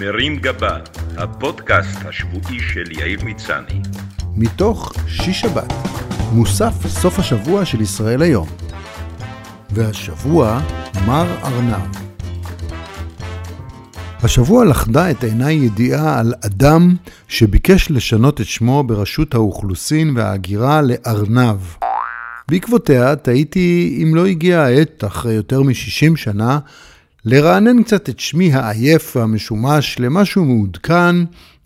מרים גבה, הפודקאסט השבועי של יאיר מצני. מתוך שיש שבת, מוסף סוף השבוע של ישראל היום. והשבוע, מר ארנב. השבוע לחדה את עיניי ידיעה על אדם שביקש לשנות את שמו ברשות האוכלוסין וההגירה לארנב. בעקבותיה תהיתי אם לא הגיעה העת, אחרי יותר מ-60 שנה, לרענן קצת את שמי העייף והמשומש למשהו מעודכן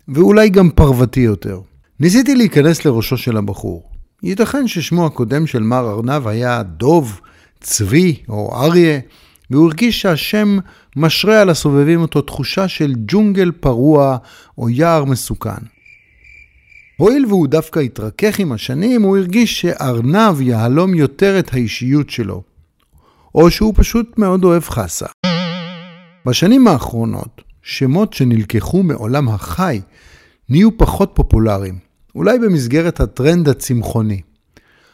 ואולי גם פרוותי יותר. ניסיתי להיכנס לראשו של הבחור. ייתכן ששמו הקודם של מר ארנב היה דוב, צבי או אריה, והוא הרגיש שהשם משרה על הסובבים אותו תחושה של ג'ונגל פרוע או יער מסוכן. הואיל והוא דווקא התרכך עם השנים, הוא הרגיש שארנב יהלום יותר את האישיות שלו. או שהוא פשוט מאוד אוהב חסה. בשנים האחרונות, שמות שנלקחו מעולם החי נהיו פחות פופולריים, אולי במסגרת הטרנד הצמחוני.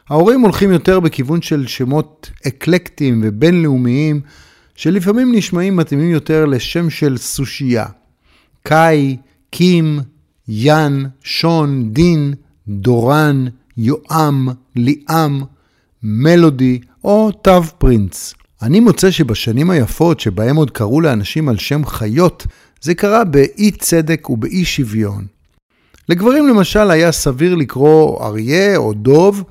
ההורים הולכים יותר בכיוון של שמות אקלקטיים ובינלאומיים, שלפעמים נשמעים מתאימים יותר לשם של סושייה. קאי, קים, יאן, שון, דין, דורן, יואם, ליאם, מלודי או תו פרינץ. אני מוצא שבשנים היפות שבהם עוד קראו לאנשים על שם חיות, זה קרה באי צדק ובאי שוויון. לגברים למשל היה סביר לקרוא אריה או דוב,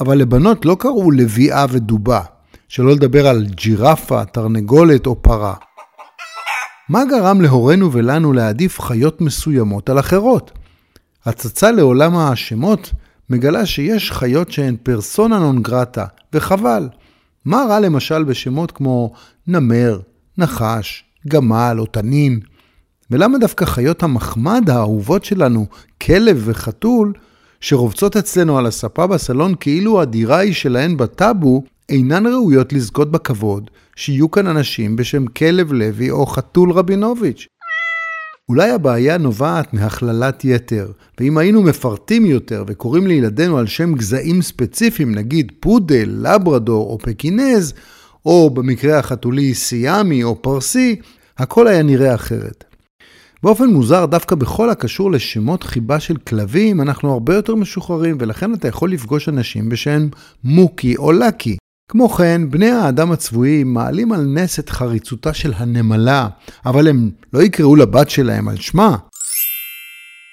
אבל לבנות לא קראו לביאה ודובה, שלא לדבר על ג'ירפה, תרנגולת או פרה. מה גרם להורינו ולנו להעדיף חיות מסוימות על אחרות? הצצה לעולם השמות מגלה שיש חיות שהן פרסונה נון גרטה, וחבל. מה רע למשל בשמות כמו נמר, נחש, גמל או תנין? ולמה דווקא חיות המחמד האהובות שלנו, כלב וחתול, שרובצות אצלנו על הספה בסלון כאילו הדירה היא שלהן בטאבו, אינן ראויות לזכות בכבוד שיהיו כאן אנשים בשם כלב לוי או חתול רבינוביץ'. אולי הבעיה נובעת מהכללת יתר, ואם היינו מפרטים יותר וקוראים לילדינו על שם גזעים ספציפיים, נגיד פודל, לברדור או פקינז, או במקרה החתולי סיאמי או פרסי, הכל היה נראה אחרת. באופן מוזר, דווקא בכל הקשור לשמות חיבה של כלבים, אנחנו הרבה יותר משוחררים, ולכן אתה יכול לפגוש אנשים בשם מוקי או לקי. כמו כן, בני האדם הצבועים מעלים על נס את חריצותה של הנמלה, אבל הם לא יקראו לבת שלהם על שמה.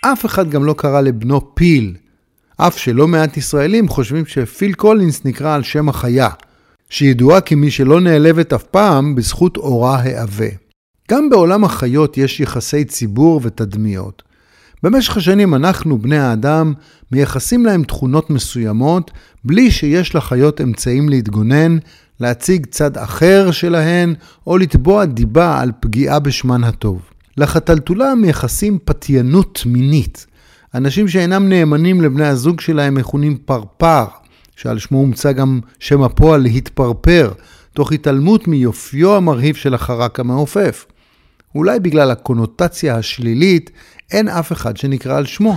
אף אחד גם לא קרא לבנו פיל, אף שלא מעט ישראלים חושבים שפיל קולינס נקרא על שם החיה, שידועה כמי שלא נעלבת אף פעם בזכות אורה העבה. גם בעולם החיות יש יחסי ציבור ותדמיות. במשך השנים אנחנו, בני האדם, מייחסים להם תכונות מסוימות, בלי שיש לחיות אמצעים להתגונן, להציג צד אחר שלהן, או לתבוע דיבה על פגיעה בשמן הטוב. לחתלתולה מייחסים פתיינות מינית. אנשים שאינם נאמנים לבני הזוג שלהם מכונים פרפר, שעל שמו הומצא גם שם הפועל להתפרפר, תוך התעלמות מיופיו המרהיב של החרק המעופף. אולי בגלל הקונוטציה השלילית, אין אף אחד שנקרא על שמו.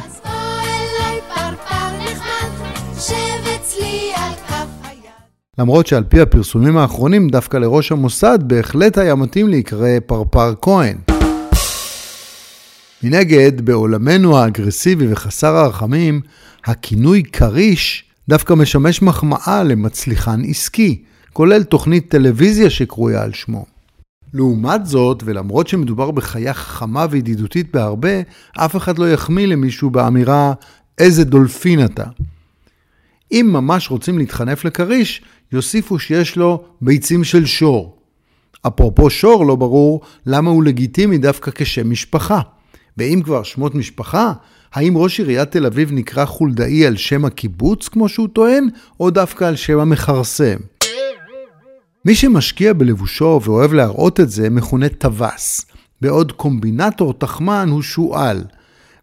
למרות שעל פי הפרסומים האחרונים, דווקא לראש המוסד בהחלט היה מתאים להיקרא פרפר כהן. מנגד, בעולמנו האגרסיבי וחסר הרחמים, הכינוי כריש דווקא משמש מחמאה למצליחן עסקי, כולל תוכנית טלוויזיה שקרויה על שמו. לעומת זאת, ולמרות שמדובר בחיה חכמה וידידותית בהרבה, אף אחד לא יחמיא למישהו באמירה איזה דולפין אתה. אם ממש רוצים להתחנף לכריש, יוסיפו שיש לו ביצים של שור. אפרופו שור, לא ברור למה הוא לגיטימי דווקא כשם משפחה. ואם כבר שמות משפחה, האם ראש עיריית תל אביב נקרא חולדאי על שם הקיבוץ, כמו שהוא טוען, או דווקא על שם המכרסם? מי שמשקיע בלבושו ואוהב להראות את זה מכונה טווס, בעוד קומבינטור תחמן הוא שועל.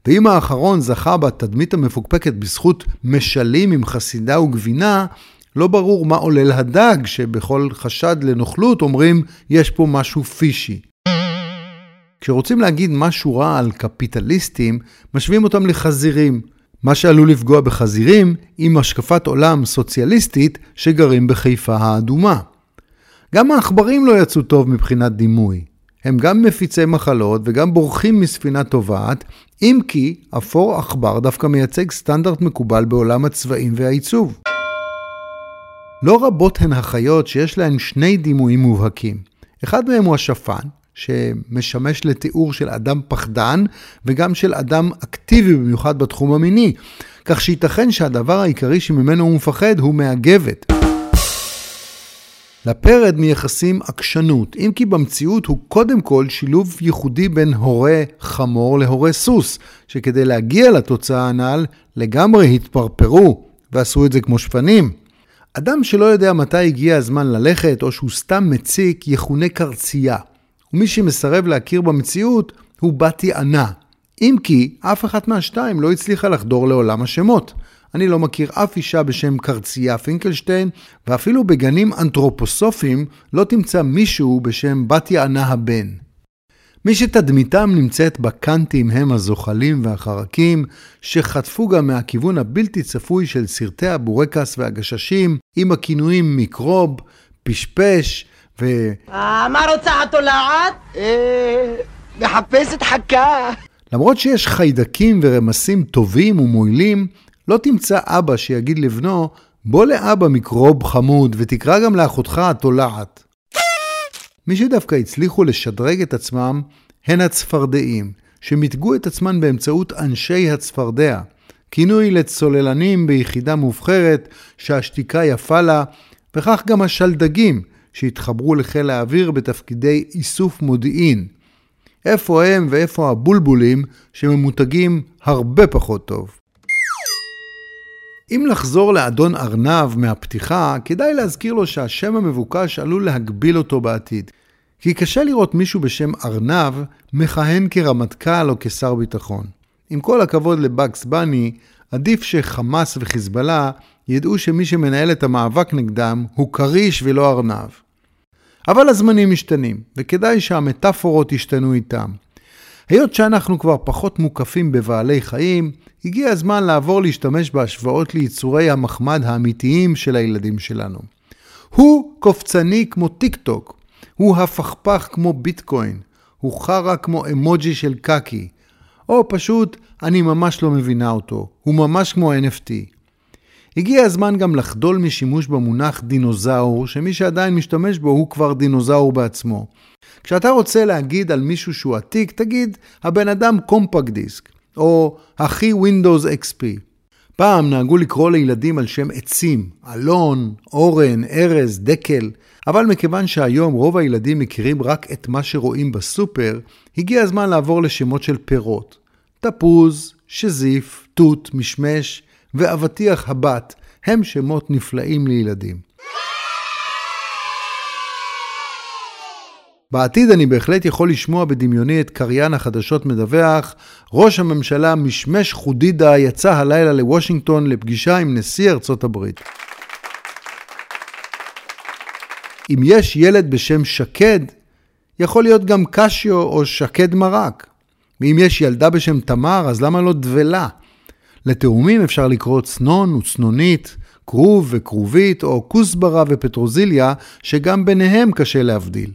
ואם האחרון זכה בתדמית המפוקפקת בזכות משלים עם חסידה וגבינה, לא ברור מה עולל הדג, שבכל חשד לנוכלות אומרים, יש פה משהו פישי. כשרוצים להגיד משהו רע על קפיטליסטים, משווים אותם לחזירים, מה שעלול לפגוע בחזירים עם השקפת עולם סוציאליסטית שגרים בחיפה האדומה. גם העכברים לא יצאו טוב מבחינת דימוי. הם גם מפיצי מחלות וגם בורחים מספינה טובעת, אם כי אפור עכבר דווקא מייצג סטנדרט מקובל בעולם הצבעים והעיצוב. לא רבות הן החיות שיש להן שני דימויים מובהקים. אחד מהם הוא השפן, שמשמש לתיאור של אדם פחדן וגם של אדם אקטיבי במיוחד בתחום המיני, כך שייתכן שהדבר העיקרי שממנו הוא מפחד הוא מהגבת. לפרד מייחסים עקשנות, אם כי במציאות הוא קודם כל שילוב ייחודי בין הורה חמור להורה סוס, שכדי להגיע לתוצאה הנ"ל לגמרי התפרפרו ועשו את זה כמו שפנים. אדם שלא יודע מתי הגיע הזמן ללכת או שהוא סתם מציק יכונה קרצייה, ומי שמסרב להכיר במציאות הוא בתי ענה. אם כי אף אחת מהשתיים לא הצליחה לחדור לעולם השמות. אני לא מכיר אף אישה בשם קרצייה פינקלשטיין, ואפילו בגנים אנתרופוסופיים לא תמצא מישהו בשם בת יענה הבן. מי שתדמיתם נמצאת בקאנטים הם הזוחלים והחרקים, שחטפו גם מהכיוון הבלתי צפוי של סרטי הבורקס והגששים, עם הכינויים מיקרוב, פשפש ו... אה, מה רוצה התולעת? אה, מחפשת חכה. למרות שיש חיידקים ורמסים טובים ומועילים, לא תמצא אבא שיגיד לבנו, בוא לאבא מיקרוב חמוד ותקרא גם לאחותך התולעת. מי שדווקא הצליחו לשדרג את עצמם הן הצפרדעים, שמיתגו את עצמן באמצעות אנשי הצפרדע, כינוי לצוללנים ביחידה מובחרת שהשתיקה יפה לה, וכך גם השלדגים שהתחברו לחיל האוויר בתפקידי איסוף מודיעין. איפה הם ואיפה הבולבולים שממותגים הרבה פחות טוב. אם לחזור לאדון ארנב מהפתיחה, כדאי להזכיר לו שהשם המבוקש עלול להגביל אותו בעתיד. כי קשה לראות מישהו בשם ארנב מכהן כרמטכ"ל או כשר ביטחון. עם כל הכבוד לבאקס בני, עדיף שחמאס וחיזבאללה ידעו שמי שמנהל את המאבק נגדם הוא כריש ולא ארנב. אבל הזמנים משתנים, וכדאי שהמטאפורות ישתנו איתם. היות שאנחנו כבר פחות מוקפים בבעלי חיים, הגיע הזמן לעבור להשתמש בהשוואות ליצורי המחמד האמיתיים של הילדים שלנו. הוא קופצני כמו טיק טוק, הוא הפכפך כמו ביטקוין, הוא חרא כמו אמוג'י של קקי, או פשוט אני ממש לא מבינה אותו, הוא ממש כמו NFT. הגיע הזמן גם לחדול משימוש במונח דינוזאור, שמי שעדיין משתמש בו הוא כבר דינוזאור בעצמו. כשאתה רוצה להגיד על מישהו שהוא עתיק, תגיד, הבן אדם קומפקט דיסק, או הכי Windows XP. פעם נהגו לקרוא לילדים על שם עצים, אלון, אורן, ארז, דקל, אבל מכיוון שהיום רוב הילדים מכירים רק את מה שרואים בסופר, הגיע הזמן לעבור לשמות של פירות. תפוז, שזיף, תות, משמש ואבטיח הבת הם שמות נפלאים לילדים. בעתיד אני בהחלט יכול לשמוע בדמיוני את קריין החדשות מדווח, ראש הממשלה משמש חודידה יצא הלילה לוושינגטון לפגישה עם נשיא ארצות הברית. אם יש ילד בשם שקד, יכול להיות גם קשיו או שקד מרק. ואם יש ילדה בשם תמר, אז למה לא דבלה? לתאומים אפשר לקרוא צנון וצנונית, כרוב וכרובית, או כוסברה ופטרוזיליה, שגם ביניהם קשה להבדיל.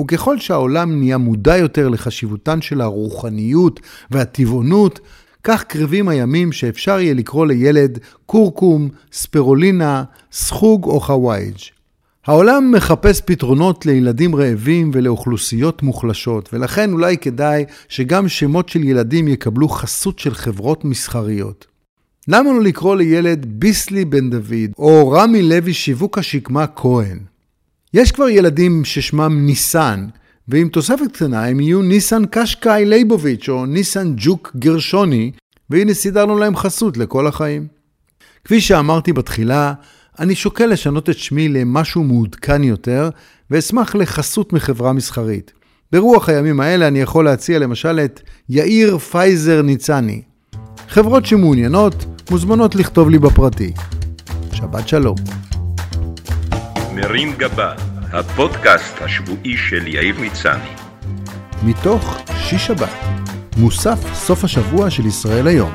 וככל שהעולם נהיה מודע יותר לחשיבותן של הרוחניות והטבעונות, כך קרבים הימים שאפשר יהיה לקרוא לילד קורקום, ספרולינה, סחוג או חווייג'. העולם מחפש פתרונות לילדים רעבים ולאוכלוסיות מוחלשות, ולכן אולי כדאי שגם שמות של ילדים יקבלו חסות של חברות מסחריות. למה לא לקרוא לילד ביסלי בן דוד, או רמי לוי שיווק השקמה כהן? יש כבר ילדים ששמם ניסן, ועם תוספת קטנה הם יהיו ניסן קשקאי לייבוביץ' או ניסן ג'וק גרשוני, והנה סידרנו להם חסות לכל החיים. כפי שאמרתי בתחילה, אני שוקל לשנות את שמי למשהו מעודכן יותר, ואשמח לחסות מחברה מסחרית. ברוח הימים האלה אני יכול להציע למשל את יאיר פייזר ניצני. חברות שמעוניינות מוזמנות לכתוב לי בפרטי. שבת שלום. מרים גבה, הפודקאסט השבועי של יאיר מצני. מתוך שיש שבת, מוסף סוף השבוע של ישראל היום.